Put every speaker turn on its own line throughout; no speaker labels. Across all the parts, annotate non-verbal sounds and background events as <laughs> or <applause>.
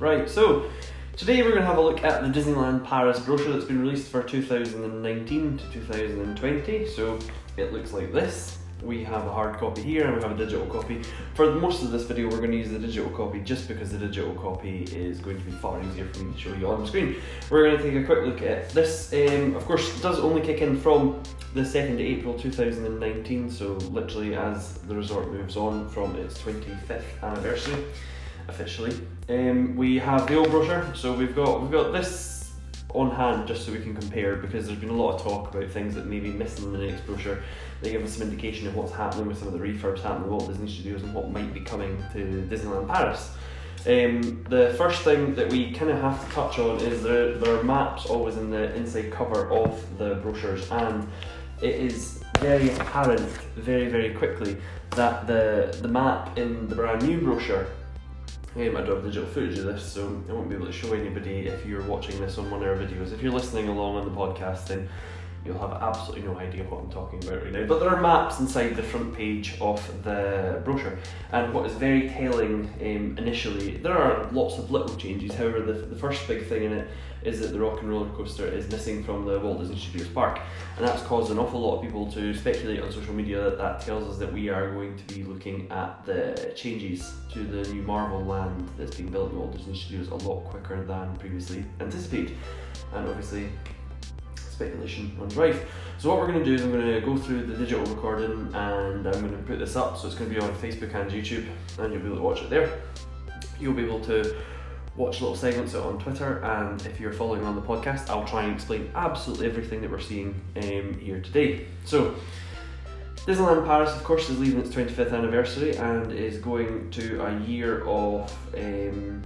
Right, so today we're going to have a look at the Disneyland Paris brochure that's been released for 2019 to 2020. So it looks like this. We have a hard copy here and we have a digital copy. For most of this video, we're going to use the digital copy just because the digital copy is going to be far easier for me to show you on screen. We're going to take a quick look at this. Um, of course, does only kick in from the 2nd of April 2019, so literally as the resort moves on from its 25th anniversary officially. Um, we have the old brochure, so we've got we've got this on hand just so we can compare because there's been a lot of talk about things that may be missing in the next brochure. They give us some indication of what's happening with some of the refurbs happening at Disney Studios and what might be coming to Disneyland Paris. Um, the first thing that we kind of have to touch on is there, there are maps always in the inside cover of the brochures and it is very apparent very very quickly that the, the map in the brand new brochure I don't have digital footage of this, so I won't be able to show anybody if you're watching this on one of our videos. If you're listening along on the podcast, then you'll have absolutely no idea what I'm talking about right now. But there are maps inside the front page of the brochure, and what is very telling um, initially, there are lots of little changes. However, the, the first big thing in it is that the Rock and Roller Coaster is missing from the Walt Disney Studios Park, and that's caused an awful lot of people to speculate on social media that that tells us that we are going to be looking at the changes to the new Marvel land that's being built in Walt Disney Studios a lot quicker than previously anticipated, and obviously speculation runs rife. So what we're going to do is I'm going to go through the digital recording and I'm going to put this up. So it's going to be on Facebook and YouTube, and you'll be able to watch it there. You'll be able to watch little segments on Twitter, and if you're following on the podcast, I'll try and explain absolutely everything that we're seeing um, here today. So. Disneyland Paris, of course, is leaving its 25th anniversary and is going to a year of um,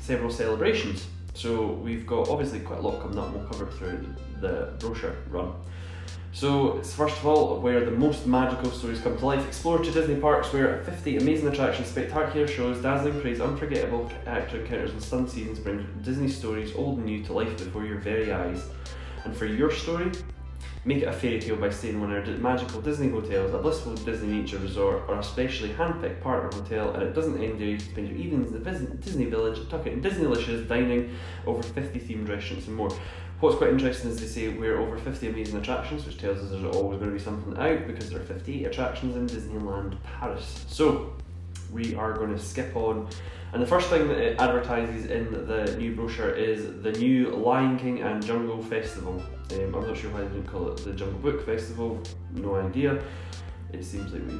several celebrations. So we've got obviously quite a lot coming up, we'll cover through the brochure run. So it's first of all where the most magical stories come to life. Explore to Disney parks where 50 amazing attractions, spectacular shows, dazzling praise, unforgettable actor encounters and stunt seasons bring Disney stories old and new to life before your very eyes. And for your story, make it a fairy tale by staying in one of our magical Disney hotels, a blissful Disney nature resort, or a specially hand-picked partner hotel, and it doesn't end there. You can spend your evenings in the Disney Village, tuck it in Disneylicious, dining, over 50 themed restaurants and more. What's quite interesting is they say we're over 50 amazing attractions, which tells us there's always going to be something out because there are 58 attractions in Disneyland Paris. So we are going to skip on. And the first thing that it advertises in the new brochure is the new Lion King and Jungle Festival. Um, I'm not sure why they didn't call it the Jungle Book Festival, no idea. It seems like we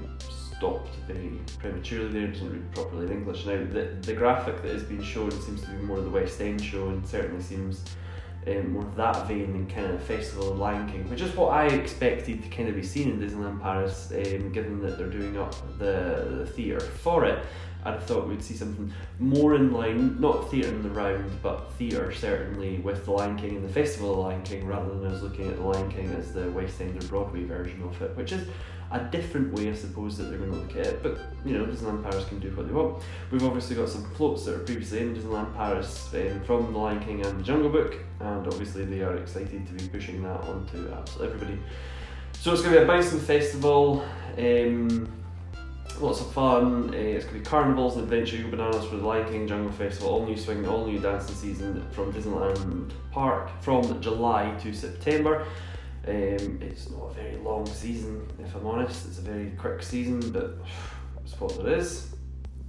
stopped very prematurely there, it doesn't read properly in English. Now, the, the graphic that has been shown seems to be more of the West End show and certainly seems um, more of that vein than kind of Festival of Lion King, which is what I expected to kind of be seen in Disneyland Paris, um, given that they're doing up the, the theatre for it. I thought we'd see something more in line, not theatre in the round, but theatre certainly with the Lion King and the Festival of Lion King, rather than us looking at the Lion King as the West End or Broadway version of it, which is a different way, I suppose, that they're going to look at it. But you know, Disneyland Paris can do what they want. We've obviously got some floats that are previously in Disneyland Paris um, from The Lion King and The Jungle Book, and obviously they are excited to be pushing that onto absolutely everybody. So it's going to be a bison festival. Um, lots of fun. Uh, it's going to be carnivals and adventure. You bananas for the Lion King Jungle Festival. All new swing, all new dancing season from Disneyland Park from July to September. Um, it's not a very long season, if I'm honest. It's a very quick season, but <sighs> it's what there is.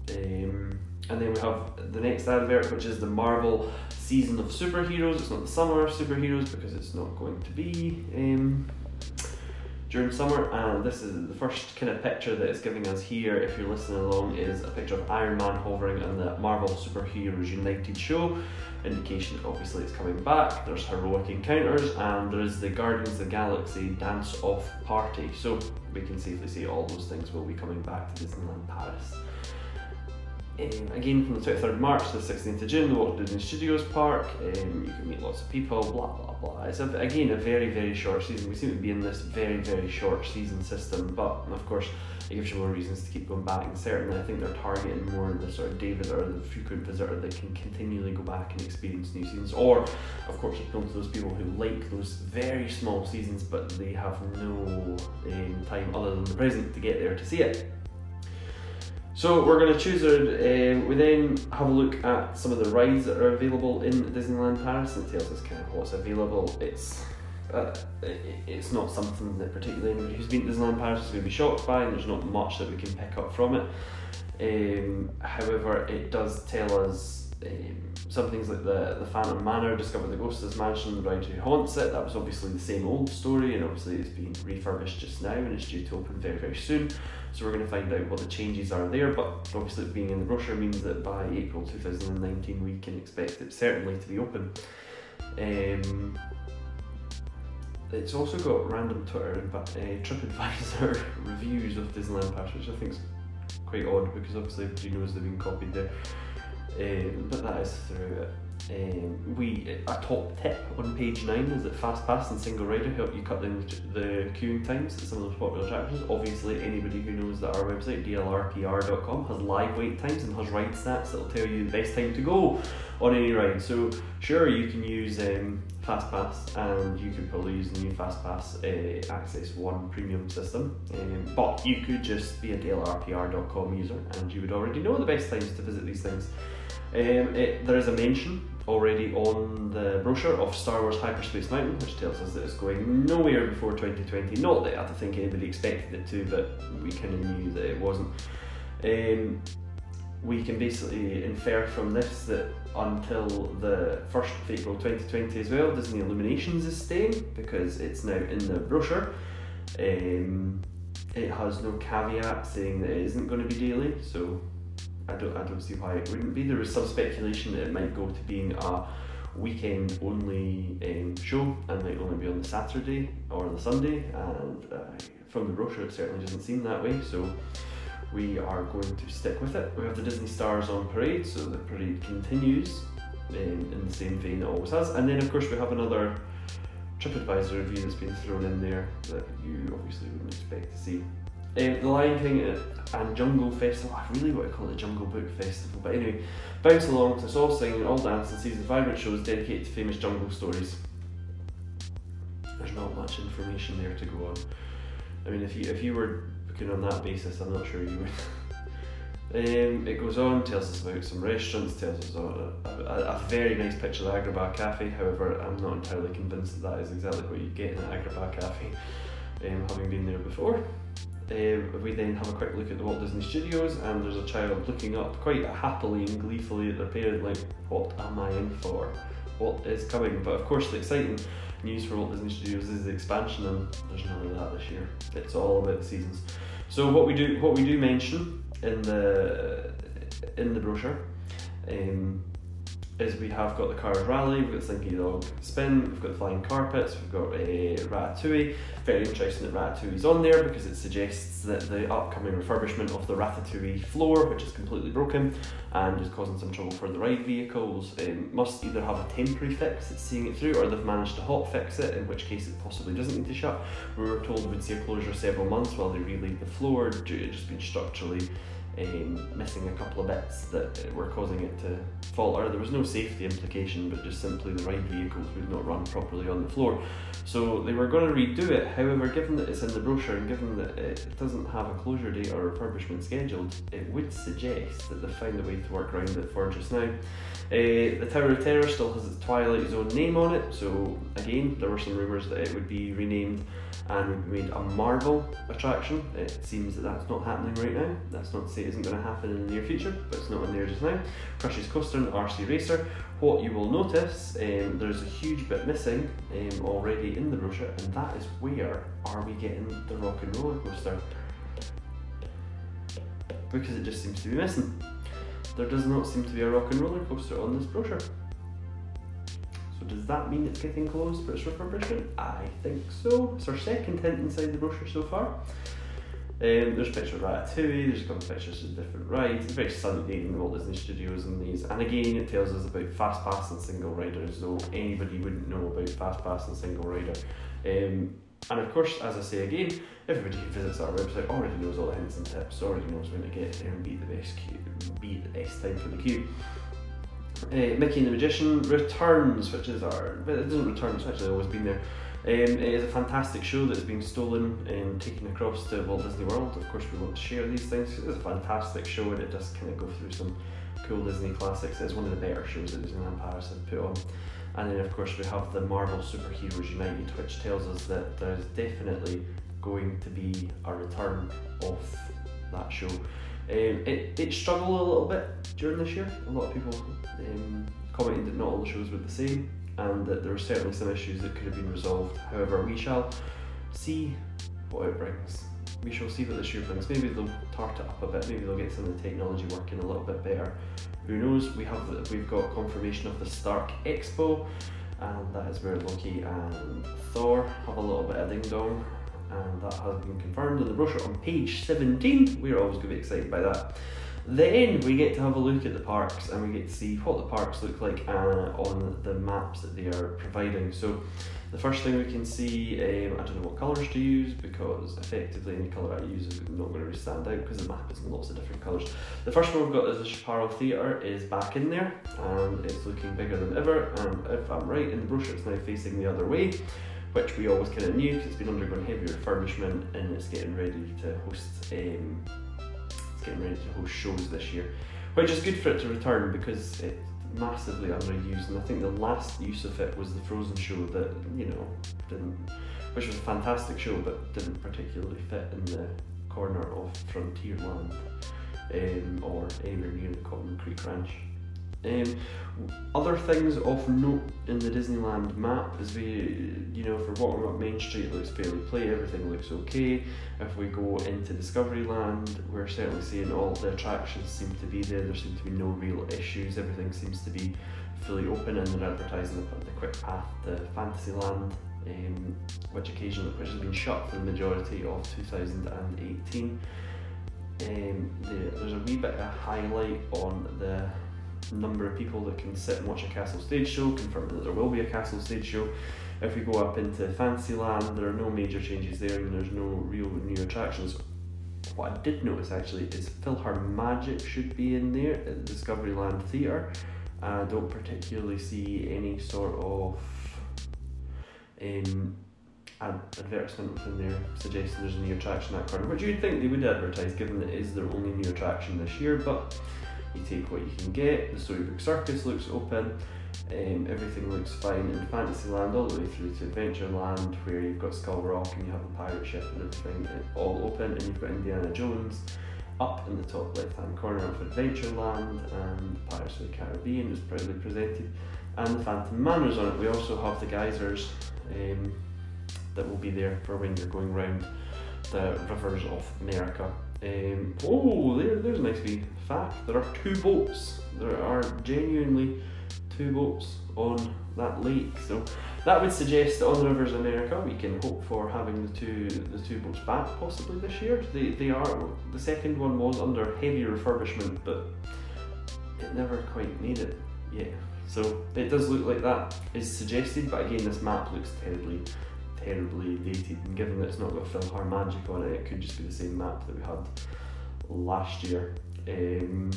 Um, and then we have the next advert, which is the Marvel season of superheroes. It's not the summer of superheroes because it's not going to be um, during summer. And this is the first kind of picture that it's giving us here, if you're listening along, is a picture of Iron Man hovering on the Marvel Superheroes United show indication obviously it's coming back. There's heroic encounters and there is the Guardians of the Galaxy dance off party. So we can safely say all those things will be coming back to Disneyland Paris. Um, again, from the 23rd March to the 16th of June, the Walt Disney Studios Park. Um, you can meet lots of people, blah blah blah. It's a, again a very very short season. We seem to be in this very very short season system, but of course it gives you more reasons to keep going back. And certainly, I think they're targeting more the sort of David or the frequent visitor that can continually go back and experience new seasons. Or, of course, appeal to those people who like those very small seasons, but they have no um, time other than the present to get there to see it. So we're going to choose it. Um, we then have a look at some of the rides that are available in Disneyland Paris. And it tells us kind of what's available. It's it's not something that particularly anybody who's been to Disneyland Paris is going to be shocked by, and there's not much that we can pick up from it. Um, however, it does tell us um, some things like the, the Phantom Manor, discover the ghost of this mansion, the ride who haunts it. That was obviously the same old story, and obviously it's being refurbished just now and it's due to open very, very soon. So we're going to find out what the changes are there, but obviously being in the brochure means that by April 2019 we can expect it certainly to be open. Um, it's also got random Twitter and uh, TripAdvisor <laughs> reviews of Disneyland Paris, which I think is quite odd because obviously everybody knows they've been copied there. Um, but that is through it. Um, we a top tip on page nine is that fast pass and single rider help you cut down the, the queuing times at some of those popular attractions. Obviously, anybody who knows that our website dlrpr.com has live wait times and has ride stats that'll tell you the best time to go on any ride. So sure, you can use um, fast pass and you could probably use the new fast pass uh, access one premium system, um, but you could just be a dlrpr.com user and you would already know the best times to visit these things. Um, it, there is a mention already on the brochure of Star Wars Hyperspace Mountain, which tells us that it's going nowhere before 2020. Not that I don't think anybody expected it to, but we kind of knew that it wasn't. Um, we can basically infer from this that until the 1st of April 2020 as well, Disney Illuminations is staying because it's now in the brochure. Um, it has no caveat saying that it isn't going to be daily, so I don't, I don't see why it wouldn't be. There was some speculation that it might go to being a weekend only um, show and might only be on the Saturday or the Sunday, and uh, from the brochure, it certainly doesn't seem that way. So we are going to stick with it. We have the Disney Stars on parade, so the parade continues in, in the same vein it always has. And then, of course, we have another TripAdvisor review that's been thrown in there that you obviously wouldn't expect to see. Um, the Lion King and Jungle Festival, I really want to call it Jungle Book Festival, but anyway, bounce along to all singing, all dancing sees the vibrant shows dedicated to famous jungle stories. There's not much information there to go on. I mean, if you if you were booking on that basis, I'm not sure you would. <laughs> Um, it goes on, tells us about some restaurants, tells us a, a, a, very nice picture of the Agrabah Cafe. However, I'm not entirely convinced that that is exactly what you get in an Agrabah Cafe, um, having been there before. Um, we then have a quick look at the Walt Disney Studios, and there's a child looking up quite happily and gleefully at their parent, like, What am I in for? What is coming? But of course, the exciting news for Walt Disney Studios is the expansion, and there's none of that this year. It's all about the seasons. So what we do, what we do mention in the in the brochure. Um, is we have got the Cars Rally, we've got Slinky Dog Spin, we've got Flying Carpets, we've got a uh, Ratatouille. Very interesting that Ratatouille's on there because it suggests that the upcoming refurbishment of the Ratatouille floor, which is completely broken and is causing some trouble for the ride vehicles, um, must either have a temporary fix that's seeing it through or they've managed to hot fix it, in which case it possibly doesn't need to shut. We were told we'd see a closure several months while they relaid the floor due to it just being structurally um, missing a couple of bits that were causing it to falter. There was no safety implication, but just simply the ride vehicles would not run properly on the floor. So they were going to redo it. However, given that it's in the brochure and given that it doesn't have a closure date or refurbishment scheduled, it would suggest that they've found a way to work around it for just now. Uh, the Tower of Terror still has its Twilight Zone name on it, so again, there were some rumours that it would be renamed and made a Marvel attraction. It seems that that's not happening right now. That's not to isn't going to happen in the near future, but it's not in there just now. Crush's Coaster and RC Racer. What you will notice, um, there's a huge bit missing um, already in the brochure, and that is where are we getting the Rock and Roller Coaster? Because it just seems to be missing. There does not seem to be a Rock and Roller Coaster on this brochure. So does that mean it's getting closed for its refurbishment? I think so. It's our second hint inside the brochure so far. Um, there's pictures of Ratatouille, there's a couple of pictures of different rides. It's very sunny day in the Walt Disney Studios and these. And again, it tells us about Fast Pass and Single Rider, though anybody wouldn't know about Fast Pass and Single Rider. Um, and of course, as I say again, everybody who visits our website already knows all the hints and tips, already knows when to get there and be the best queue, beat the best time for the queue. Uh, Mickey and the Magician returns, which is our, it doesn't return, it's actually always been there. Um, it is a fantastic show that's been stolen and taken across to Walt Disney World. Of course, we want to share these things. It's a fantastic show and it does kind of go through some cool Disney classics. It's one of the better shows that Disneyland Paris have put on. And then, of course, we have the Marvel Superheroes United, which tells us that there's definitely going to be a return of that show. Um, it, it struggled a little bit during this year. A lot of people um, commented that not all the shows were the same and that there were certainly some issues that could have been resolved. However, we shall see what it brings. We shall see what this year brings. Maybe they'll tart it up a bit. Maybe they'll get some of the technology working a little bit better. Who knows? We have we've got confirmation of the Stark Expo, and that is where Loki and Thor have a little bit of ding dong, and that has been confirmed in the brochure on page 17. We're always going to be excited by that. Then we get to have a look at the parks and we get to see what the parks look like uh, on the maps that they are providing. So the first thing we can see, um, I don't know what colours to use because effectively any colour I use is not going to really stand out because the map is in lots of different colours. The first one we've got is the Chaparral Theatre is back in there and it's looking bigger than ever and if I'm right in the brochure it's now facing the other way which we always kind of knew because it's been undergoing heavy refurbishment and it's getting ready to host um, getting ready to host shows this year, which is good for it to return because it's massively underused. And I think the last use of it was the Frozen show that you know didn't, which was a fantastic show, but didn't particularly fit in the corner of Frontierland um, or anywhere near the Cottonwood Creek Ranch. Um, other things of note in the Disneyland map is we, you know, if we're walking up Main Street, it looks fairly play, everything looks okay. If we go into Discoveryland, we're certainly seeing all the attractions seem to be there, there seem to be no real issues, everything seems to be fully open and they're advertising the, the quick path to Fantasyland, um, which occasionally which has been shut for the majority of 2018. Um, the, there's a wee bit of highlight on the number of people that can sit and watch a castle stage show, confirming that there will be a castle stage show. If we go up into Fantasyland, there are no major changes there and there's no real new attractions. What I did notice actually is PhilharMagic should be in there at Discoveryland Theatre. I don't particularly see any sort of um, advertisement within there suggesting there's a new attraction that corner, which you'd think they would advertise given that it is their only new attraction this year, but you take what you can get. The Storybook Circus looks open. Um, everything looks fine in Fantasyland all the way through to Adventureland where you've got Skull Rock and you have a pirate ship and everything all open and you've got Indiana Jones up in the top left hand corner of Adventureland and Pirates of the Caribbean is proudly presented and the Phantom Manor's on it. We also have the geysers um, that will be there for when you're going round the rivers of America um, oh, there, there's a nice wee fact. There are two boats. There are genuinely two boats on that lake. So that would suggest that on the Rivers of America we can hope for having the two the two boats back possibly this year. They, they are the second one was under heavy refurbishment, but it never quite made it. Yeah. So it does look like that is suggested, but again this map looks terribly terribly dated, and given that it's not got PhilharMagic on it, it could just be the same map that we had last year. Um,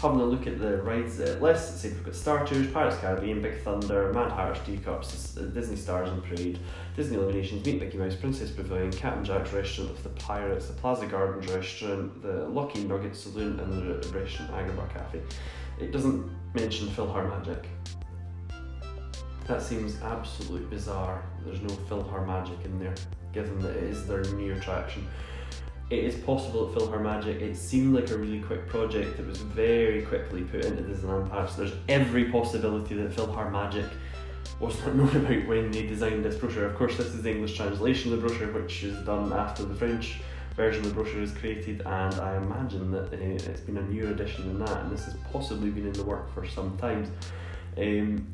having a look at the rides uh, list, see we've got Star Tours, Pirates Caribbean, Big Thunder, Mad Hatter's Teacups, Disney Stars and Parade, Disney Illuminations, Meet Mickey Mouse, Princess Pavilion, Captain Jack's Restaurant of the Pirates, the Plaza Gardens Restaurant, the Lucky Nugget Saloon, and the restaurant Agrabah Cafe. It doesn't mention PhilharMagic. That seems absolutely bizarre. There's no PhilharMagic in there, given that it is their new attraction. It is possible at PhilharMagic. It seemed like a really quick project that was very quickly put into Disneyland Paris. There's every possibility that PhilharMagic was not <laughs> known about when they designed this brochure. Of course, this is the English translation of the brochure, which is done after the French version of the brochure is created, and I imagine that uh, it's been a new edition than that, and this has possibly been in the work for some time. Um,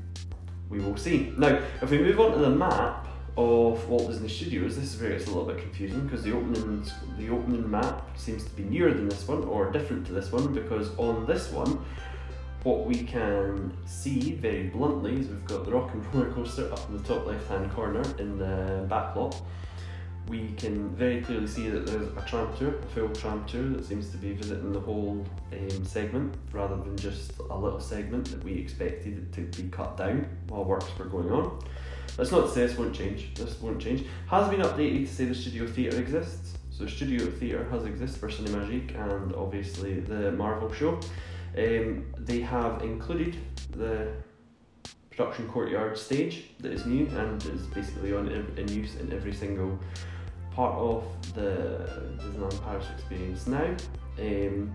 we will see. Now, if we move on to the map of Walt Disney Studios, this is where it's a little bit confusing because the opening the opening map seems to be newer than this one or different to this one because on this one, what we can see very bluntly is we've got the Rock and Roller Coaster up in the top left hand corner in the back lot. We can very clearly see that there's a tram tour, a full tram tour that seems to be visiting the whole um, segment rather than just a little segment that we expected to be cut down while works were going on. That's not to say this won't change. This won't change. Has been updated to say the studio theatre exists. So studio theatre has existed for Cinémagique and obviously the Marvel show. Um, they have included the production courtyard stage that is new and is basically on in use in every single part of the Disneyland Paris experience now. Um,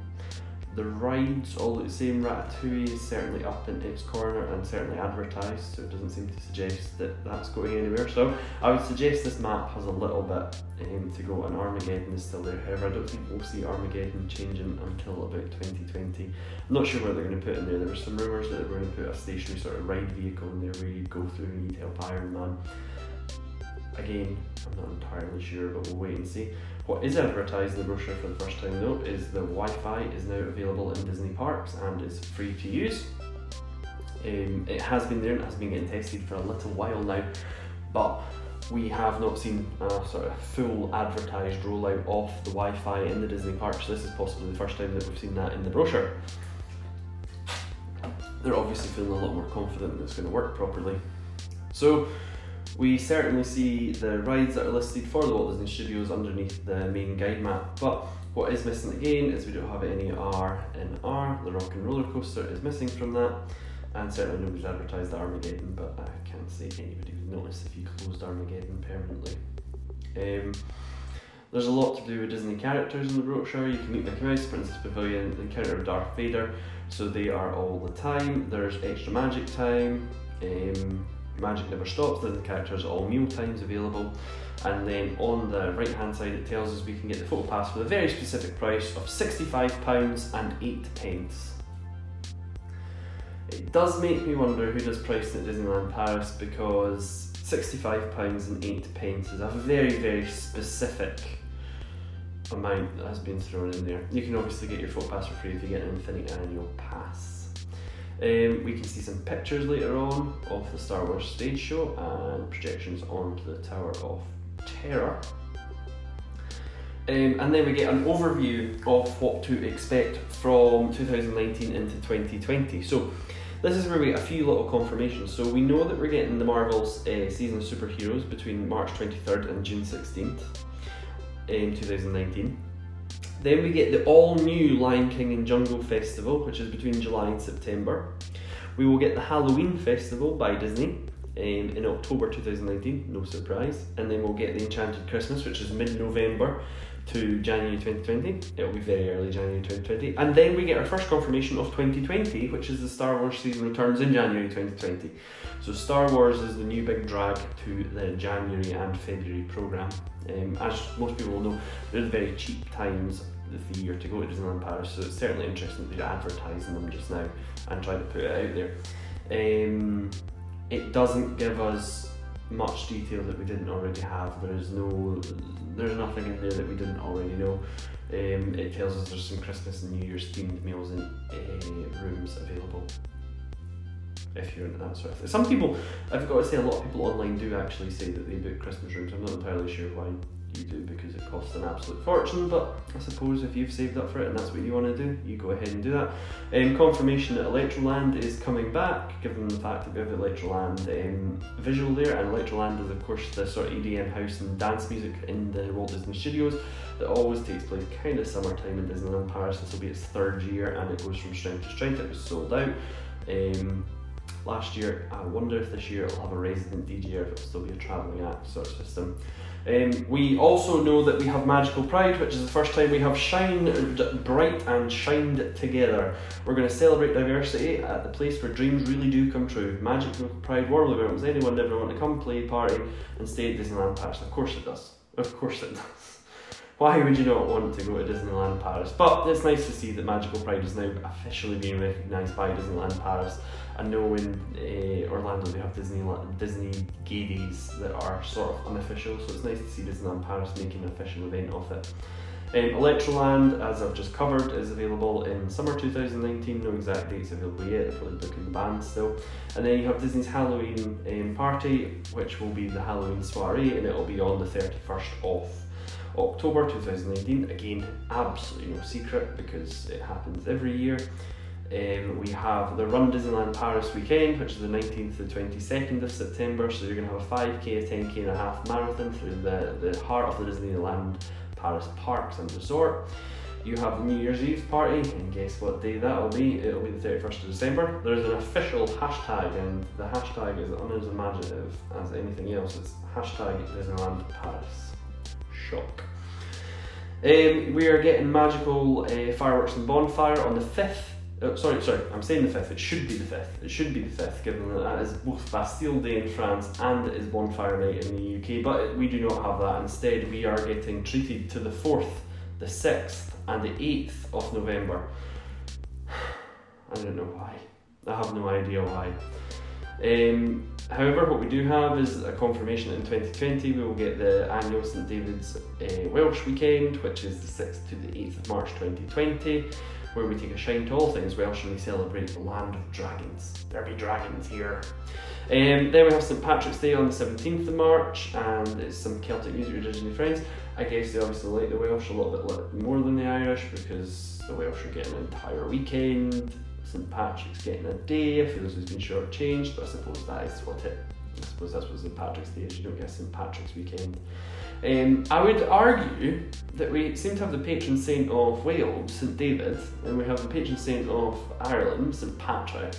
the rides all the same. Ratatouille is certainly up in its corner and certainly advertised, so it doesn't seem to suggest that that's going anywhere. So I would suggest this map has a little bit um, to go, and Armageddon is still there. However, I don't think we'll see Armageddon changing until about 2020. I'm not sure what they're going to put in there. There were some rumours that they were going to put a stationary sort of ride vehicle in there where you go through and you'd help Iron Man. Again, I'm not entirely sure, but we'll wait and see. What is advertised in the brochure for the first time though is the Wi-Fi is now available in Disney parks and is free to use. Um, it has been there and has been getting tested for a little while now, but we have not seen a sort of full advertised rollout of the Wi-Fi in the Disney parks. This is possibly the first time that we've seen that in the brochure. They're obviously feeling a lot more confident that it's going to work properly. So we certainly see the rides that are listed for the Walt Disney Studios underneath the main guide map, but what is missing again is we don't have any R R. The Rock and Roller Coaster is missing from that, and certainly nobody's advertised Armageddon, but I can't say anybody would notice if you closed Armageddon permanently. Um, there's a lot to do with Disney characters in the brochure. You can meet Mickey Mouse, Princess Pavilion, the encounter of Darth Vader, so they are all the time. There's extra magic time. Um, Magic Never Stops, the characters are all meal times available. And then on the right hand side it tells us we can get the photo pass for the very specific price of £65 and 8 pence. It does make me wonder who does pricing at Disneyland Paris because £65 and 8 pence is a very, very specific amount that has been thrown in there. You can obviously get your photo pass for free if you get an Infinite Annual Pass. Um, we can see some pictures later on of the Star Wars stage show and projections onto the Tower of Terror. Um, and then we get an overview of what to expect from 2019 into 2020. So this is where we get a few little confirmations. So we know that we're getting the Marvel's uh, season of superheroes between March 23rd and June 16th in 2019. Then we get the all new Lion King and Jungle Festival, which is between July and September. We will get the Halloween Festival by Disney um, in October 2019, no surprise. And then we'll get the Enchanted Christmas, which is mid November to January 2020. It'll be very early January 2020. And then we get our first confirmation of 2020, which is the Star Wars season returns in January 2020. So Star Wars is the new big drag to the January and February programme. Um, as most people will know, they're the very cheap times the year to go to Disneyland Paris, so it's certainly interesting that they're advertising them just now and trying to put it out there. Um, it doesn't give us much detail that we didn't already have. There's no, there's nothing in there that we didn't already know. Um, it tells us there's some Christmas and New Year's themed meals in uh, rooms available. If you're into that sort of thing. Some people, I've got to say, a lot of people online do actually say that they book Christmas rooms. I'm not entirely sure why you do because it costs an absolute fortune. But I suppose if you've saved up for it and that's what you want to do, you go ahead and do that. Um, confirmation that Electroland is coming back, given the fact that we have Electroland um, visual there, and Electroland is of course the sort of EDM house and dance music in the Walt Disney Studios that always takes place kind of summertime in Disneyland Paris. This will be its third year, and it goes from strength to strength. It was sold out. Um, last year. I wonder if this year it'll have a resident DJ or if it'll still be a travelling act sort of system. Um, we also know that we have Magical Pride, which is the first time we have shined bright and shined together. We're going to celebrate diversity at the place where dreams really do come true. Magical Pride warmly welcomes anyone ever want to come play, party, and stay at Disneyland Paris. Of course it does. Of course it does. <laughs> Why would you not want to go to Disneyland Paris? But it's nice to see that Magical Pride is now officially being recognised by Disneyland Paris I know in uh, Orlando they have Disney Disney Gay that are sort of unofficial, so it's nice to see Disneyland Paris making an official event of it. Um, Electroland, as I've just covered, is available in summer 2019. No exact dates available yet. They're probably booking the band still. And then you have Disney's Halloween um, party, which will be the Halloween soiree, and it'll be on the 31st of October 2019. Again, absolutely no secret because it happens every year. Um, we have the Run Disneyland Paris weekend, which is the 19th to 22nd of September. So you're going to have a 5k, a 10k, and a half marathon through the, the heart of the Disneyland Paris parks and resort. You have the New Year's Eve party, and guess what day that'll be? It'll be the 31st of December. There is an official hashtag, and the hashtag is unimaginative as anything else. It's hashtag Disneyland Paris. Shock. Um, we are getting magical uh, fireworks and bonfire on the 5th. Oh, sorry, sorry, I'm saying the 5th. It should be the 5th. It should be the 5th, given that that is both Bastille Day in France and it is Bonfire Night in the UK. But we do not have that. Instead, we are getting treated to the 4th, the 6th, and the 8th of November. <sighs> I don't know why. I have no idea why. Um, however, what we do have is a confirmation in 2020 we will get the annual St David's uh, Welsh weekend, which is the 6th to the 8th of March 2020, where we take a shine to all things Welsh and we celebrate the land of dragons. There be dragons here. Um, then we have St Patrick's Day on the 17th of March, and it's some Celtic music with Disney friends. I guess they obviously like the Welsh a little bit more than the Irish because the Welsh are getting an entire weekend St Patrick's getting a day. I feel this has been shortchanged, but I suppose that is what it. I suppose that's what St Patrick's Day is. You don't get St Patrick's weekend. Um, I would argue that we seem to have the patron saint of Wales, St David, and we have the patron saint of Ireland, St Patrick.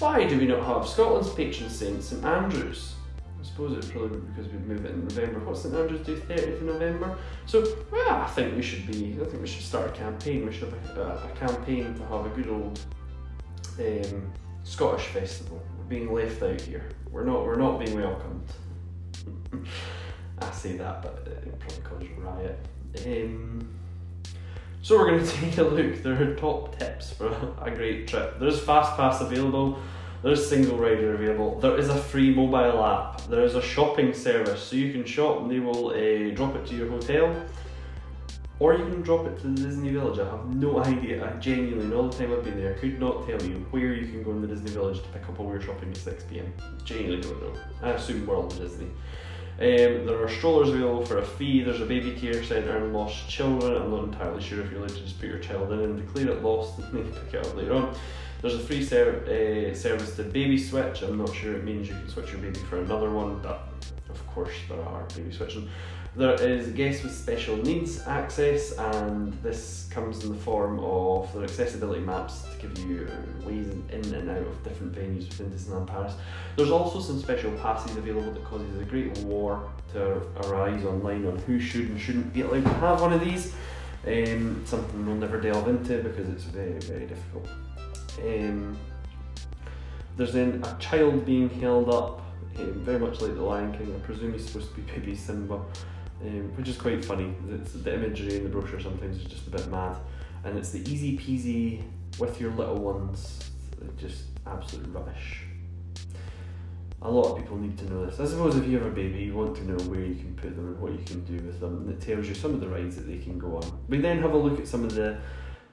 Why do we not have Scotland's patron saint, St Andrews? I suppose it's probably because we move it in November. What's St Andrews do 30th of November? So well, I think we should be. I think we should start a campaign. We should have a, a campaign to have a good old um, Scottish festival. We're being left out here. We're not. We're not being welcomed. <laughs> I say that, but it probably cause a riot. Um, so we're going <laughs> to take a look. There are top tips for a great trip. There's fast pass available. There's single rider available. There is a free mobile app. There is a shopping service, so you can shop and they will uh, drop it to your hotel. Or you can drop it to the Disney Village. I have no idea. I genuinely, in all the time I've been there, could not tell you where you can go in the Disney Village to pick up all your shopping at 6 pm. Genuinely don't know. I assume World Disney. Um, there are strollers available for a fee. There's a baby care centre and lost children. I'm not entirely sure if you're allowed to just put your child in and declare it lost and <laughs> then pick it up later on. There's a free ser- uh, service to baby switch. I'm not sure it means you can switch your baby for another one, but of course there are baby switching. There is guests with special needs access, and this comes in the form of their accessibility maps to give you ways in and out of different venues within Disneyland Paris. There's also some special passes available that causes a great war to arise online on who should and shouldn't be allowed to have one of these. Um, something we'll never delve into because it's very, very difficult. Um, there's then a child being held up, um, very much like the Lion King. I presume he's supposed to be <laughs> baby Simba, um, which is quite funny. It's, the imagery in the brochure sometimes is just a bit mad, and it's the easy peasy with your little ones, just absolute rubbish. A lot of people need to know this. I suppose if you have a baby, you want to know where you can put them and what you can do with them, and it tells you some of the rides that they can go on. We then have a look at some of the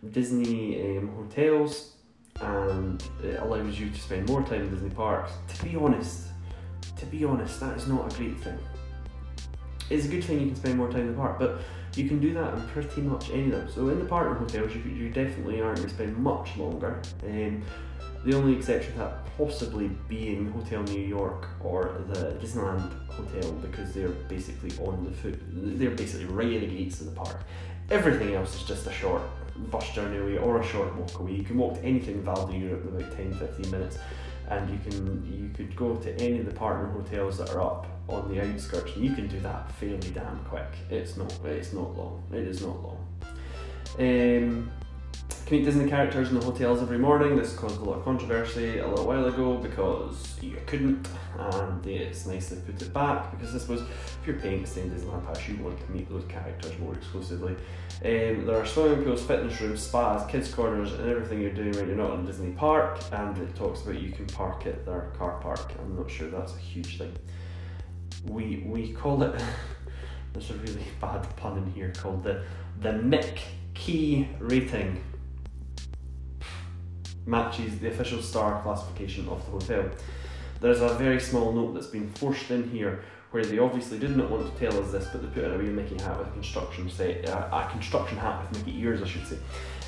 Disney um, hotels and it allows you to spend more time in Disney parks. To be honest, to be honest, that is not a great thing. It's a good thing you can spend more time in the park, but you can do that in pretty much any of them. So in the partner hotels, you, you definitely aren't going to spend much longer. Um, the only exception to that possibly being Hotel New York or the Disneyland Hotel because they're basically on the foot, they're basically right at the gates of the park. Everything else is just a short bus journey away or a short walk away. You can walk to anything in Val d'Europe in about 10 15 minutes and you can you could go to any of the partner hotels that are up on the outskirts and you can do that fairly damn quick. It's not it's not long. It is not long. Um, can meet Disney characters in the hotels every morning. This caused a lot of controversy a little while ago because you couldn't, and it's nice to put it back because this was if you're paying to stay in Disneyland Paris, you want to meet those characters more exclusively. Um, there are swimming pools, fitness rooms, spas, kids corners, and everything you're doing when you're not in Disney Park. And it talks about you can park at their car park. I'm not sure that's a huge thing. We we call it. <laughs> there's a really bad pun in here called the the Mick Key rating matches the official star classification of the hotel. There's a very small note that's been forced in here where they obviously did not want to tell us this, but they put in a wee Mickey hat with a construction set, uh, a construction hat with Mickey ears, I should say.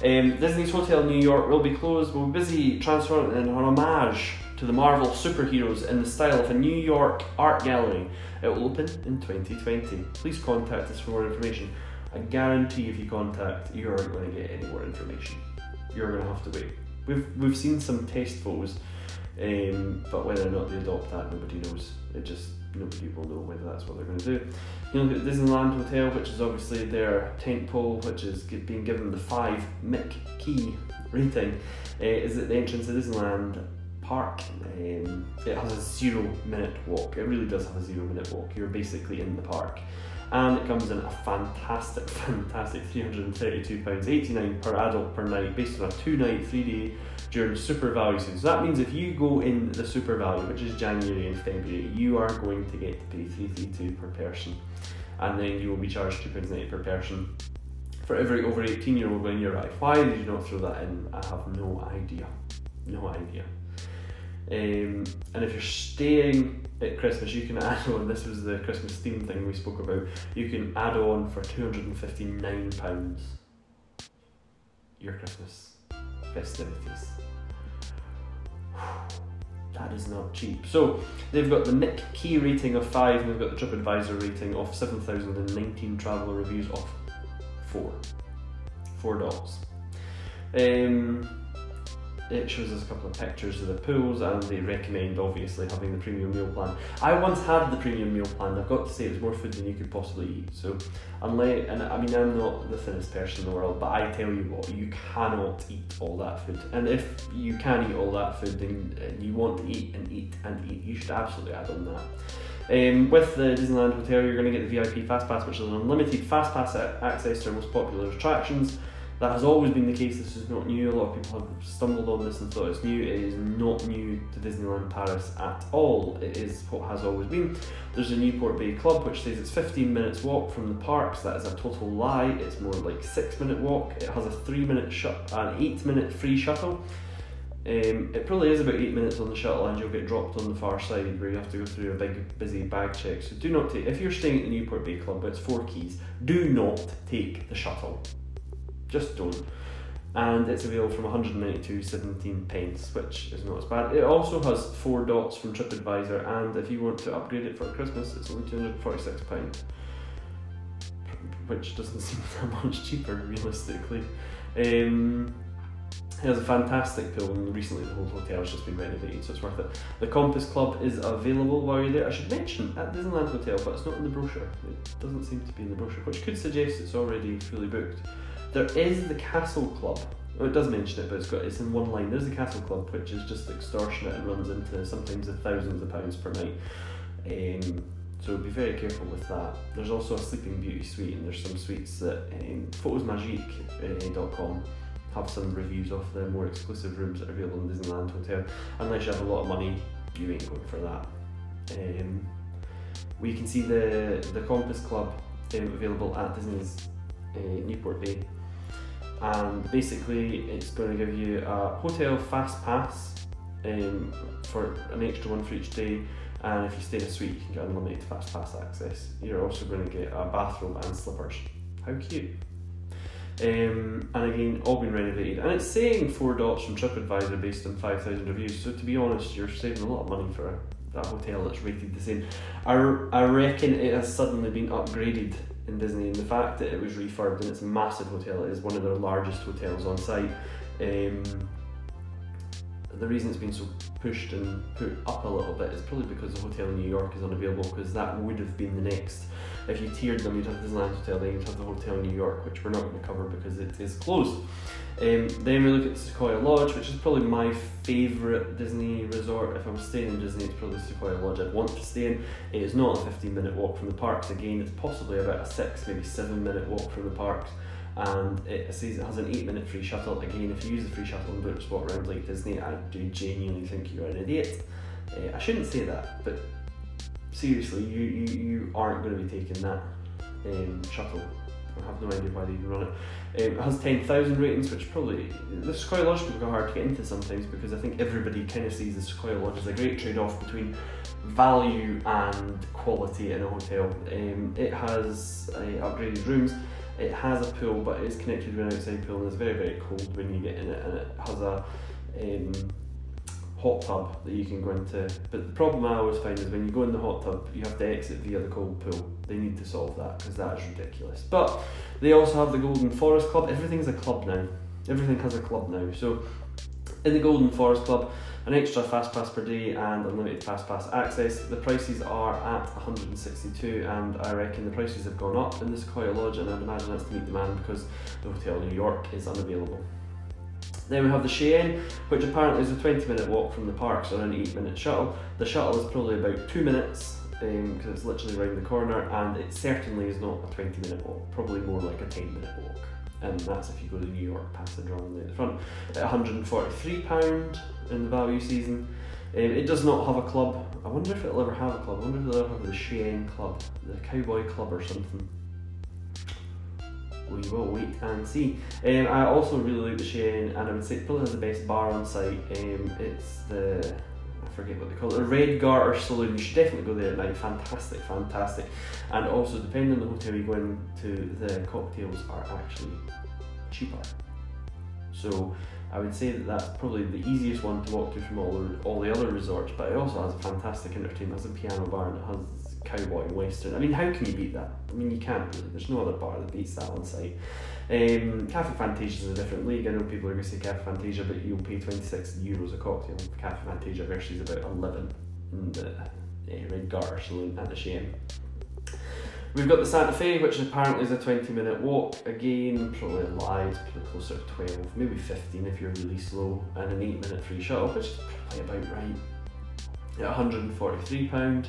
Um, Disney's Hotel New York will be closed. We're busy transforming it in an homage to the Marvel superheroes in the style of a New York art gallery. It will open in 2020. Please contact us for more information. I guarantee if you contact, you aren't going to get any more information. You're going to have to wait. We've we've seen some test um, but whether or not they adopt that, nobody knows. It just nobody will know whether that's what they're going to do. You look at Disneyland Hotel, which is obviously their tentpole, which is being given the five Mick Key rating, uh, is at the entrance of Disneyland Park. Um, it has a zero minute walk. It really does have a zero minute walk. You're basically in the park. And it comes in a fantastic, <laughs> fantastic £332.89 per adult per night based on a two night, three day during super value season. So that means if you go in the super value, which is January and February, you are going to get to pay 332 per person. And then you will be charged £2.90 per person for every over 18 year old when you arrive. Why did you not throw that in? I have no idea. No idea. Um, and if you're staying at Christmas, you can add on. This was the Christmas theme thing we spoke about. You can add on for two hundred and fifty nine pounds. Your Christmas festivities. <sighs> That is not cheap. So they've got the Mick Key rating of five, and they've got the TripAdvisor rating of seven thousand and nineteen traveller reviews of four. Four dots. Um, it shows us a couple of pictures of the pools and they recommend obviously having the premium meal plan. I once had the premium meal plan, I've got to say it was more food than you could possibly eat. So unless and I mean I'm not the thinnest person in the world, but I tell you what, you cannot eat all that food. And if you can eat all that food then you want to eat and eat and eat, you should absolutely add on that. Um, with the Disneyland Hotel, you're going to get the VIP Fast Pass, which is an unlimited Fast Pass access to our most popular attractions. That has always been the case, this is not new. A lot of people have stumbled on this and thought it's new. It is not new to Disneyland Paris at all. It is what has always been. There's a Newport Bay Club which says it's 15 minutes walk from the parks. That is a total lie. It's more like 6 minute walk. It has a 3 minute shut, an 8 minute free shuttle. Um, it probably is about 8 minutes on the shuttle and you'll get dropped on the far side where you have to go through a big busy bag check. So do not take, if you're staying at the Newport Bay Club, it's 4 keys, do not take the shuttle just don't. And it's available from 192 17 pence, which is not as bad. It also has four dots from TripAdvisor, and if you want to upgrade it for Christmas, it's only 246 pounds, which doesn't <laughs> seem that much cheaper realistically. Um, it has a fantastic pool, and recently the whole hotel has just been renovated, so it's worth it. The Compass Club is available while you're there. I should mention at Disneyland Hotel, but it's not in the brochure. It doesn't seem to be in the brochure, which could suggest it's already fully booked. There is the Castle Club. Oh, it does mention it, but it's got it's in one line. There's the Castle Club, which is just extortionate and runs into sometimes the thousands of pounds per night. Um, so be very careful with that. There's also a Sleeping Beauty suite, and there's some suites that um, photosmagique.com have some reviews of the more exclusive rooms that are available in Disneyland Hotel. Unless you have a lot of money, you ain't going for that. Um, we can see the the Compass Club um, available at Disney's uh, Newport Bay and basically it's going to give you a hotel fast pass um, for an extra one for each day and if you stay in a suite you can get unlimited fast pass access. You're also going to get a bathrobe and slippers. How cute. Um, and again, all been renovated. And it's saying four dots from TripAdvisor based on 5,000 reviews. So to be honest, you're saving a lot of money for that hotel that's rated the same. I, I reckon it has suddenly been upgraded in Disney, and the fact that it was refurbed and it's a massive hotel, it is one of their largest hotels on site. Um, the reason it's been so pushed and put up a little bit is probably because the hotel in New York is unavailable because that would have been the next. If you tiered them, you'd have Disneyland Hotel, then you'd have the hotel in New York, which we're not going to cover because it is closed. Um, then we look at Sequoia Lodge, which is probably my favourite Disney resort. If I'm staying in Disney, it's probably Sequoia Lodge I'd want to stay in. It is not a 15 minute walk from the parks. Again, it's possibly about a six, maybe seven minute walk from the parks. And it says it has an eight minute free shuttle. Again, if you use the free shuttle and book a spot around Lake Disney, I do genuinely think you're an idiot. Uh, I shouldn't say that, but seriously, you, you, you aren't going to be taking that um, shuttle. I have no idea why they even run it. Um, it has 10,000 ratings, which probably the Sequoia Lodge can be hard to get into sometimes because I think everybody kind of sees the Sequoia Lodge as a great trade off between value and quality in a hotel. Um, it has uh, upgraded rooms, it has a pool, but it is connected to an outside pool and it's very, very cold when you get in it, and it has a um, hot tub that you can go into. But the problem I always find is when you go in the hot tub, you have to exit via the cold pool. They need to solve that because that is ridiculous. But they also have the Golden Forest Club. Everything's a club now. Everything has a club now. So in the Golden Forest Club, an extra fast pass per day and unlimited fast pass access. The prices are at 162 and I reckon the prices have gone up in the Sequoia Lodge and I'd imagine that's to meet demand because the Hotel New York is unavailable. Then we have the Cheyenne, which apparently is a 20 minute walk from the park, so an 8 minute shuttle. The shuttle is probably about 2 minutes because um, it's literally around the corner, and it certainly is not a 20 minute walk, probably more like a 10 minute walk. And that's if you go to New York past the drawing at the front. At £143 in the value season. Um, it does not have a club. I wonder if it'll ever have a club. I wonder if it'll ever have the Cheyenne Club, the Cowboy Club or something we will wait and see. Um, I also really like the Cheyenne, and I would say it probably has the best bar on site. Um, it's the I forget what they call it, a Red Garter Saloon. You should definitely go there at night. Fantastic, fantastic. And also, depending on the hotel you go into, the cocktails are actually cheaper. So I would say that that's probably the easiest one to walk to from all the, all the other resorts. But it also has a fantastic entertainment. It has a piano bar and it has cowboy western. I mean, how can you beat that? I mean, you can't. There's no other bar that beats that on site. Um, Cafe Fantasia is a different league. I know people are going to say Cafe Fantasia, but you'll pay 26 euros a cocktail. Cafe Fantasia versus about 11 in the uh, Red Garter Saloon at the Cheyenne. We've got the Santa Fe, which apparently is a 20 minute walk. Again, probably lied, probably closer to 12, maybe 15 if you're really slow, and an 8 minute free shuttle, which is probably about right. At £143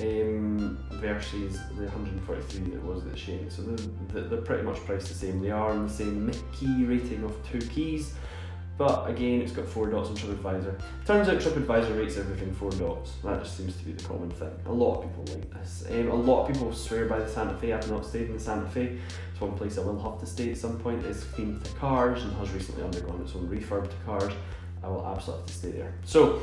um, versus the 143 that was at the Cheyenne. So they're, they're pretty much priced the same. They are on the same key rating of two keys, but again, it's got four dots on TripAdvisor. Turns out TripAdvisor rates everything four dots. That just seems to be the common thing. A lot of people like this. Um, a lot of people swear by the Santa Fe. I've not stayed in the Santa Fe. It's one place I will have to stay at some point. It's themed to cars and has recently undergone its own refurb to cars. I will absolutely have to stay there. So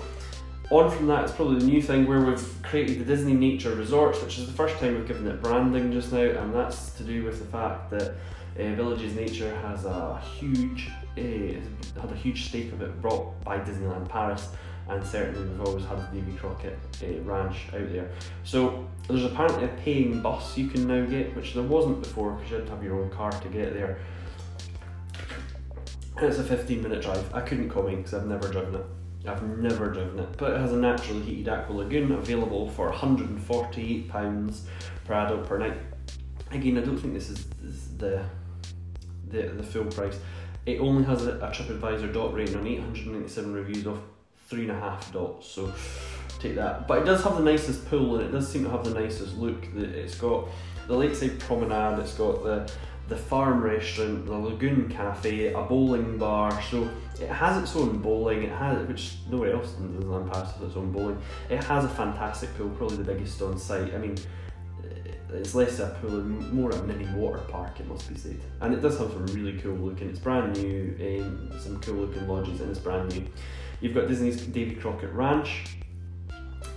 on from that, it's probably the new thing where we've created the Disney Nature Resorts, which is the first time we've given it branding just now, and that's to do with the fact that uh, Villages Nature has a huge, uh, had a huge stake of it brought by Disneyland Paris, and certainly we've always had the Davy Crockett uh, Ranch out there. So there's apparently a paying bus you can now get, which there wasn't before because you had to have your own car to get there. And it's a 15 minute drive. I couldn't comment because I've never driven it. I've never driven it, but it has a naturally heated aqua lagoon available for £148 per adult per night. Again, I don't think this is, the, the the full price. It only has a, a TripAdvisor dot rating on 897 reviews of three and a half dots, so take that. But it does have the nicest pool and it does seem to have the nicest look. that It's got the lakeside promenade, it's got the the farm restaurant, the Lagoon Cafe, a bowling bar. So it has its own bowling. It has which nowhere else in Disneyland Paris has its own bowling. It has a fantastic pool, probably the biggest on site. I mean, it's less a pool and more a mini water park, it must be said. And it does have some really cool looking. It's brand new, um, some cool looking lodges, and it's brand new. You've got Disney's Davy Crockett Ranch,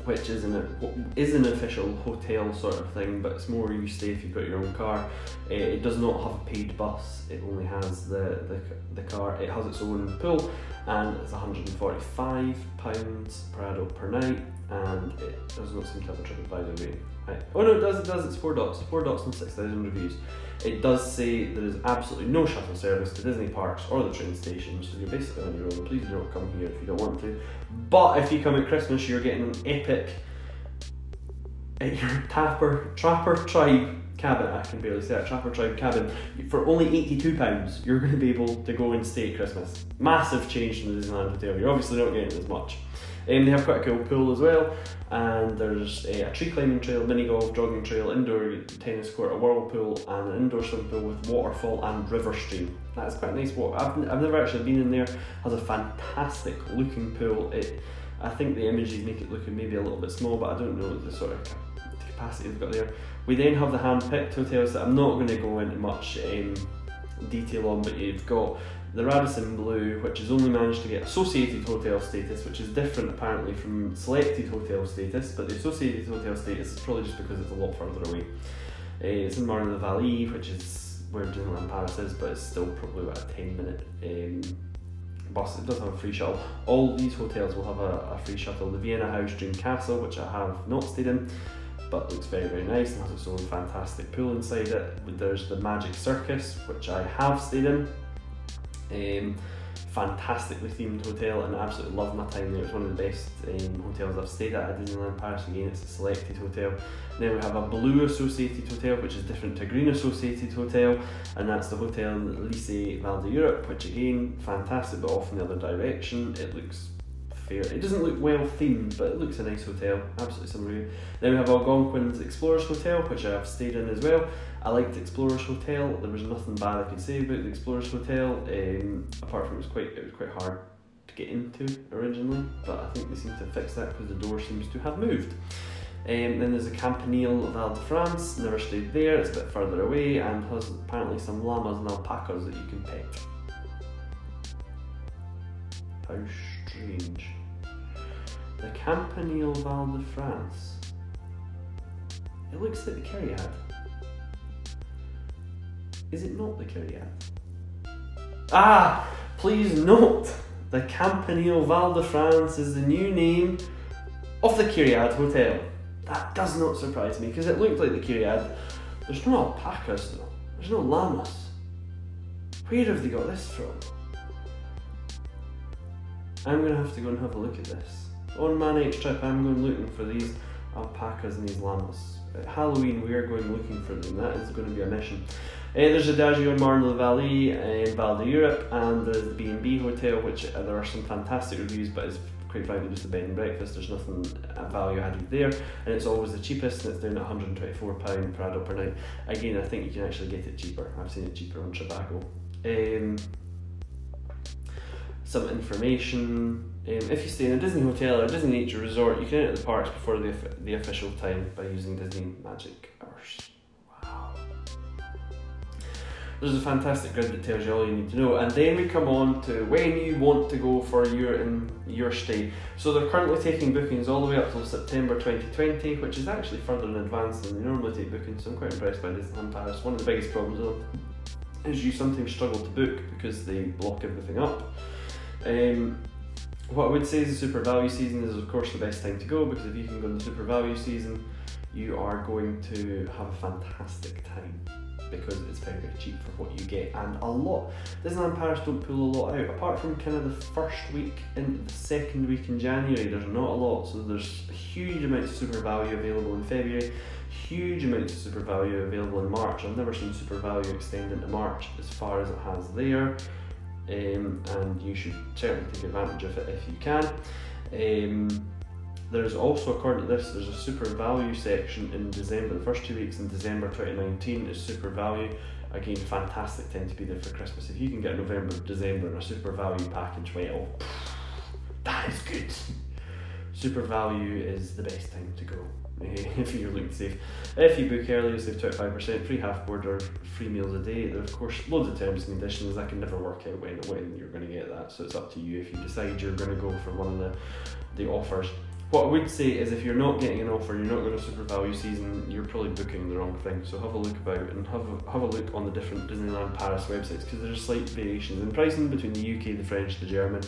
which is an is an official hotel sort of thing, but it's more you stay if you've got your own car. Uh, it does not have a paid bus. It only has the, the the car. It has its own pool, and it's 145 pounds per adult per night, and it does not seem to have a TripAdvisor rating. Right. Oh no, it does. It does. It's four dots. Four dots and six thousand reviews. It does say there is absolutely no shuttle service to Disney parks or the train stations, so you're basically on your own. Please do not come here if you don't want to. But if you come at Christmas, you're getting an epic at <laughs> your Tapper Trapper Tribe cabin. I can barely say it. Trapper Tribe cabin for only eighty-two pounds. You're going to be able to go and stay Christmas. Massive change from the Disneyland Hotel. You're obviously not getting as much. Um, they have quite a cool pool as well, and there's a, a, tree climbing trail, mini golf, jogging trail, indoor tennis court, a whirlpool, and an indoor swimming pool with waterfall and river stream. That's quite a nice walk. I've, I've never actually been in there. Has a fantastic looking pool. It, I think the images make it look maybe a little bit small, but I don't know the sort of capacity they've got there. We then have the hand-picked hotels that I'm not going to go into much um, detail on, but you've got the Radisson Blu, which has only managed to get associated hotel status, which is different apparently from selected hotel status, but the associated hotel status is probably just because it's a lot further away. Uh, it's in Marne-la-Vallée, which is where Disneyland Paris is, but it's still probably about a 10 minute um, bus. It does have a free shuttle. All these hotels will have a, a free shuttle. The Vienna House Dream Castle, which I have not stayed in, but looks very very nice and has its own fantastic pool inside it. There's the Magic Circus, which I have stayed in. Um, fantastically themed hotel and I absolutely loved my time there. It's one of the best um, hotels I've stayed at at Disneyland Paris. Again, it's a selected hotel. then we have a blue associated hotel, which is different to green associated hotel, and that's the Hotel l'Elysée Val d'Europe, which again, fantastic, but off in the other direction. It looks fair. It doesn't look well themed, but it looks a nice hotel. Absolutely similar. Then we have Algonquin's Explorers Hotel, which I've stayed in as well. I liked Explorers Hotel. There was nothing bad I could say about the Explorers Hotel. Um, apart from it was quite it was quite hard to get into originally, but I think they seem to fix that because the door seems to have moved. Um, then there's a Campanile Val de France. Never stayed there. It's a bit further away and has apparently some llamas and alpacas that you can pet. How strange. The Campanile Val de France. It looks like the Kyriad. Is it not the Kyriad? Ah! Please note, the Campanile Val de France is the new name of the Kyriad Hotel. That does not surprise me because it looked like the Kyriad. There's no alpacas though. There's no llamas. Where have they got this from? I'm gonna have to go and have a look at this. On my next trip, I'm going looking for these alpacas and these llamas. At Halloween, we are going looking for them. That is going to be a mission. Uh, there's Adagio in Marne-la-Vallée in Val d'Europe, and there's the B&B Hotel, which uh, there are some fantastic reviews, but it's quite frankly just a bed and breakfast. There's nothing value added there, and it's always the cheapest, and it's down at 124 pound per adult per night. Again, I think you can actually get it cheaper. I've seen it cheaper on Trivago. Um, some information. Um, if you stay in a Disney hotel or a Disney nature resort, you can enter the parks before the, the official time by using Disney Magic Hours. Wow. There's a fantastic grid that tells you all you need to know, and then we come on to when you want to go for your in your stay. So they're currently taking bookings all the way up till September 2020, which is actually further in advance than they normally take bookings. So I'm quite impressed by Disneyland Paris. One of the biggest problems though is you sometimes struggle to book because they block everything up. Um, what I would say is the super value season is of course the best time to go because if you can go in the super value season, you are going to have a fantastic time because it's very, very cheap for what you get and a lot. Disneyland Paris don't pull a lot out. Apart from kind of the first week and the second week in January, there's not a lot. So there's huge amounts of super value available in February, huge amounts of super value available in March. I've never seen super value extend into March as far as it has there. Um, and you should certainly take advantage of it if you can. Um, there's also, according to this, there's a super value section in December. The first two weeks in December 2019 is super value. Again, fantastic time to be there for Christmas. If you can get November, December, and a super value package, well, that is good. Super value is the best time to go Eh, <laughs> if you're looking to save. If you book early, you save 25%, free half board or free meals a day. There are, of course, loads of terms and conditions. I can never work out when, when you're going to get that, so it's up to you if you decide you're going to go for one of the, the offers. What I would say is if you're not getting an offer, you're not going to super value season, you're probably booking the wrong thing. So have a look about and have a, have a look on the different Disneyland Paris websites because there's slight variations in pricing between the UK, the French, the German.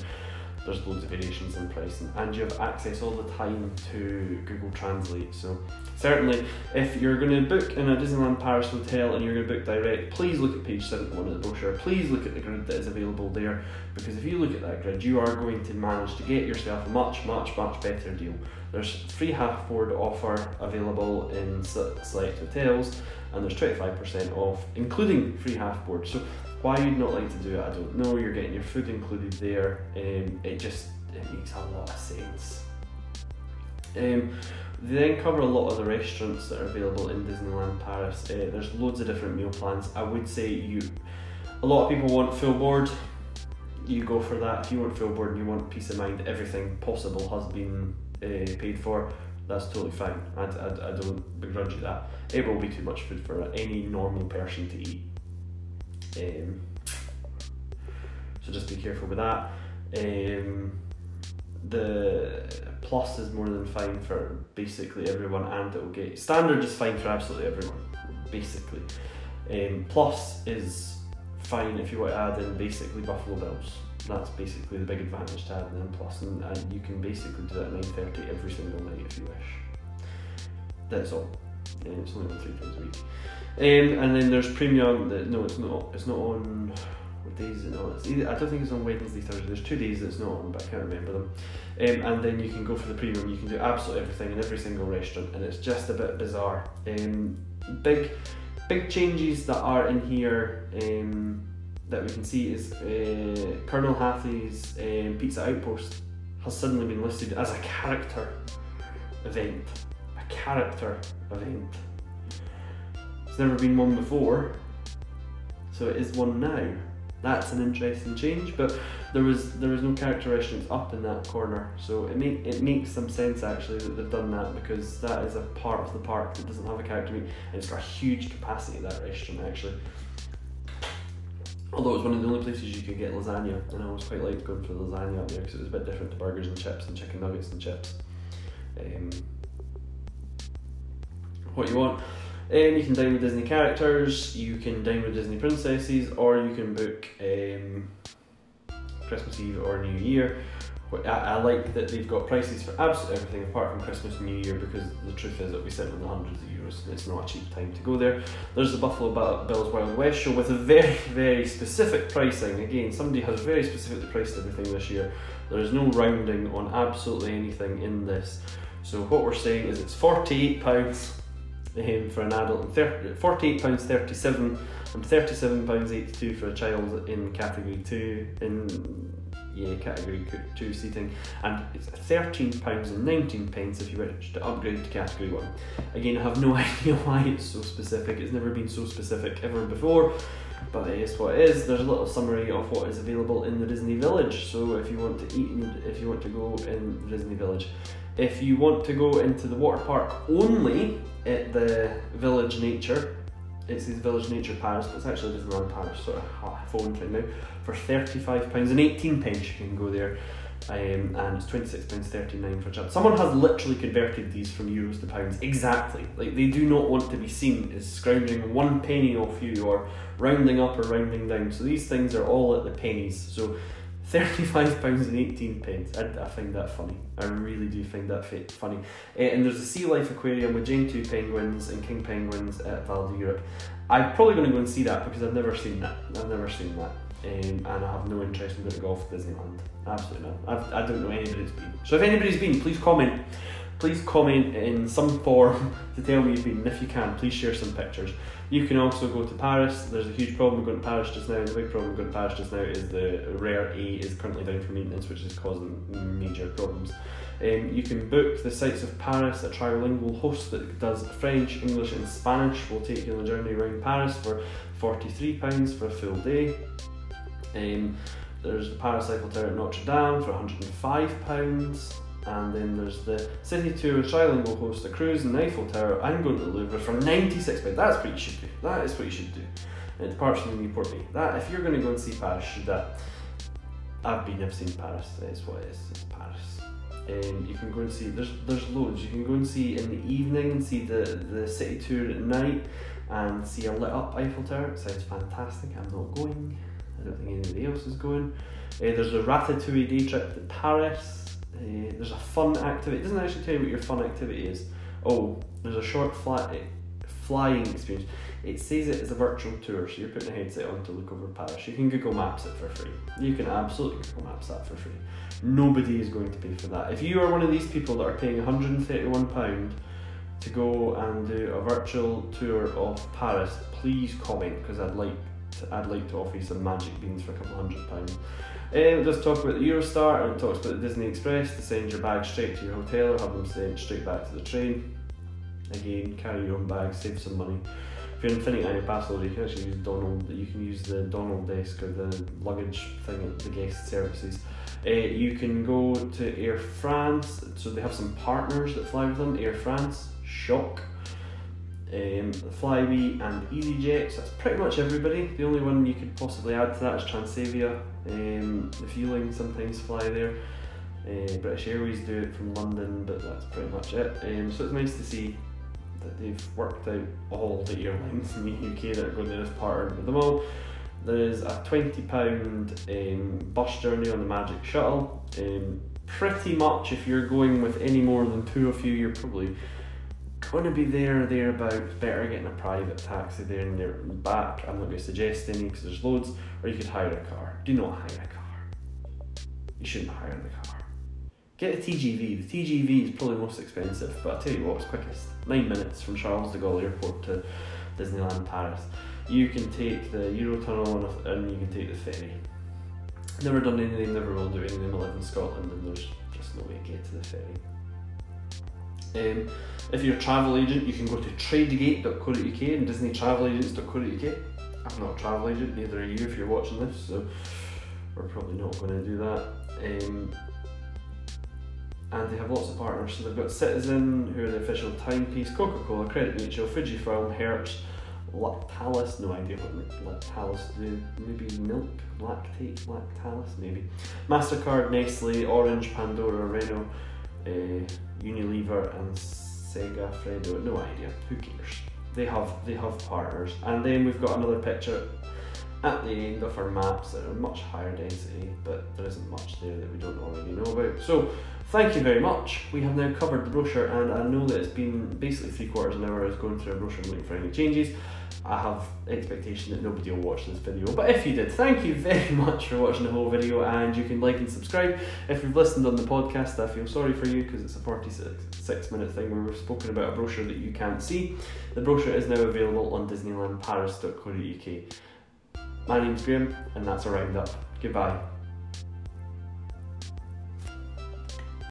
There's loads of variations in pricing, and you have access all the time to Google Translate. So certainly, if you're going to book in a Disneyland Paris hotel and you're going to book direct, please look at page 71 of the brochure. Please look at the grid that is available there, because if you look at that grid, you are going to manage to get yourself a much, much, much better deal. There's free half board offer available in select hotels, and there's 25% off, including free half board. So why you'd not like to do it, I don't know. You're getting your food included there. Um, it just it makes a lot of sense. Um, they then cover a lot of the restaurants that are available in Disneyland Paris. Uh, there's loads of different meal plans. I would say you, a lot of people want full board. You go for that. If you want full board and you want peace of mind, everything possible has been uh, paid for. That's totally fine. I, I, I don't begrudge you that. It will be too much food for any normal person to eat. Um, so just be careful with that. Um, the plus is more than fine for basically everyone, and it will get standard is fine for absolutely everyone, basically. Um, plus is fine if you want to add in basically Buffalo Bills. That's basically the big advantage to adding in plus, and, and you can basically do that at nine thirty every single night if you wish. That's all. And it's only on three times a week. Um, and then there's premium. That no, it's not. It's not on. What days is it? It's either, I don't think it's on Wednesday, Thursday. There's two days that's not on, but I can't remember them. Um, and then you can go for the premium. You can do absolutely everything in every single restaurant, and it's just a bit bizarre. Um, big, big changes that are in here. Um, that we can see is uh, Colonel Hathi's um, Pizza Outpost has suddenly been listed as a character event. A character event. It's never been one before, so it is one now. That's an interesting change, but there was there was no character restaurants up in that corner, so it make it makes some sense actually that they've done that because that is a part of the park that doesn't have a character meet, and it's got a huge capacity that restaurant actually. Although it was one of the only places you could get lasagna, and I always quite liked going for lasagna up there because it was a bit different to burgers and chips and chicken nuggets and chips. Um, what you want. Um, you can dine with Disney characters, you can dine with Disney princesses, or you can book um, Christmas Eve or New Year. I, I like that they've got prices for absolutely everything apart from Christmas and New Year because the truth is it'll be sitting in the hundreds of euros and it's not a cheap time to go there. There's the Buffalo Bills Wild West show with a very, <laughs> very specific pricing. Again, somebody has very specifically priced everything this year. There is no rounding on absolutely anything in this. So what we're saying is it's £48 um, for an adult and 30, £48.37 and £37.82 for a child in category 2 in yeah, category two seating, and it's thirteen pounds and nineteen pence if you wish to upgrade to category one. Again, I have no <laughs> idea why it's so specific. It's never been so specific ever before, but it is what it is. There's a little summary of what is available in the Disney Village. So if you want to eat, and if you want to go in Disney Village, if you want to go into the water park only at the Village Nature, it's his Village Nature Paris, but it's actually Disneyland Paris sort of phone thing now. For £35 and 18 pence you can go there. Um, and it's £26.39 for a child. Someone has literally converted these from euros to pounds. Exactly. Like they do not want to be seen as scrounging one penny off you or rounding up or rounding down. So these things are all at the pennies. So Thirty-five pounds and eighteen pence. I, I find that funny. I really do find that funny. Uh, and there's a sea life aquarium with Gentoo penguins and king penguins at Val d'Europe. I'm probably going to go and see that because I've never seen that. I've never seen that. Um, and I have no interest in going to golf at Disneyland. Absolutely not. I've, I don't know anybody's been. So if anybody's been, please comment. Please comment in some form <laughs> to tell me you've been. And if you can, please share some pictures. You can also go to Paris. There's a huge problem going to Paris just now. The big problem going to Paris just now is the RER A is currently down for maintenance, which is causing major problems. Um, you can book the sights of Paris. A trilingual host that does French, English, and Spanish will take you on a journey around Paris for £43 for a full day. Um, there's the Paris Eiffel Tower at Notre Dame for £105 and then there's the City Tour trilingual host a cruise in the Eiffel Tower. I'm going to the Louvre for 96 pounds. That's what you should do. That is what you should do. It departs from Newport Bay. That if you're going to go and see Paris, should that. I've been, I've seen Paris. It's what it is. It's Paris. Um, you can go and see. There's there's loads. You can go and see in the evening and see the the city tour at night and see a lit up Eiffel Tower. It sounds fantastic. I'm not going. I don't think anybody else is going. Uh, there's a Ratatouille day trip to Paris. Uh, there's a fun activity. It doesn't actually tell you what your fun activity is. Oh, there's a short fly, eh, flying experience. It says it is a virtual tour, so you're putting a headset on to look over Paris. You can Google Maps it for free. You can absolutely Google Maps that for free. Nobody is going to pay for that. If you are one of these people that are paying £131 to go and do a virtual tour of Paris, please comment because I'd like to, I'd like to offer you some magic beans for a couple hundred pounds. Um, it talk about the Eurostar and it talks about the Disney Express to send your bag straight to your hotel or have them sent straight back to the train. Again, carry your own bag, save some money. If you're in Infinity Island Pass you can actually use Donald. You can use the Donald desk or the luggage thing at the guest services. Uh, you can go to Air France, so they have some partners that fly with them Air France, Shock, um, Flybe, and EasyJet. So that's pretty much everybody. The only one you could possibly add to that is Transavia. Um, the Vueling sometimes fly there. Uh, British Airways do it from London, but that's pretty much it. Um, so it's nice to see that they've worked out all the airlines in the UK that are going to this partner with them all. There is a £20 um, bus journey on the Magic Shuttle. Um, pretty much, if you're going with any more than two of you, you're probably going to be there or thereabouts. Better getting a private taxi there and there and back. I'm not going to suggest any because there's loads, or you could hire a car. Do not hire a car. You shouldn't hire the car. Get the TGV. The TGV is probably most expensive, but I'll tell you what, it's quickest. Nine minutes from Charles de Gaulle Airport to Disneyland Paris. You can take the Eurotunnel and you can take the ferry. Never done anything, never will do anything. I live in Scotland and there's just no way to get to the ferry. Um, if you're a travel agent, you can go to tradegate.co.uk and disneytravelagents.co.uk. I'm not a travel agent, neither are you if you're watching this, so we're probably not going to do that. Um, and they have lots of partners. So they've got Citizen, who are the official timepiece, Coca Cola, Credit Mutual, Fujifilm, Hertz, Lactalis, no idea what Lactalis do. Maybe milk, lactate, Lactalis, maybe. MasterCard, Nestle, Orange, Pandora, Renault, uh, Unilever, and Sega Fredo. No idea. Who cares? They have they have partners, and then we've got another picture at the end of our maps that are much higher density, but there isn't much there that we don't already know about. So thank you very much. We have now covered the brochure and I know that it's been basically three quarters of an hour of going through a brochure and looking for any changes. I have expectation that nobody will watch this video, but if you did, thank you very <laughs> much for watching the whole video and you can like and subscribe. If you've listened on the podcast, I feel sorry for you because it's a 46 minute thing where we've spoken about a brochure that you can't see. The brochure is now available on disneylandparis.co.uk. My name's Graham, and that's a roundup. Goodbye.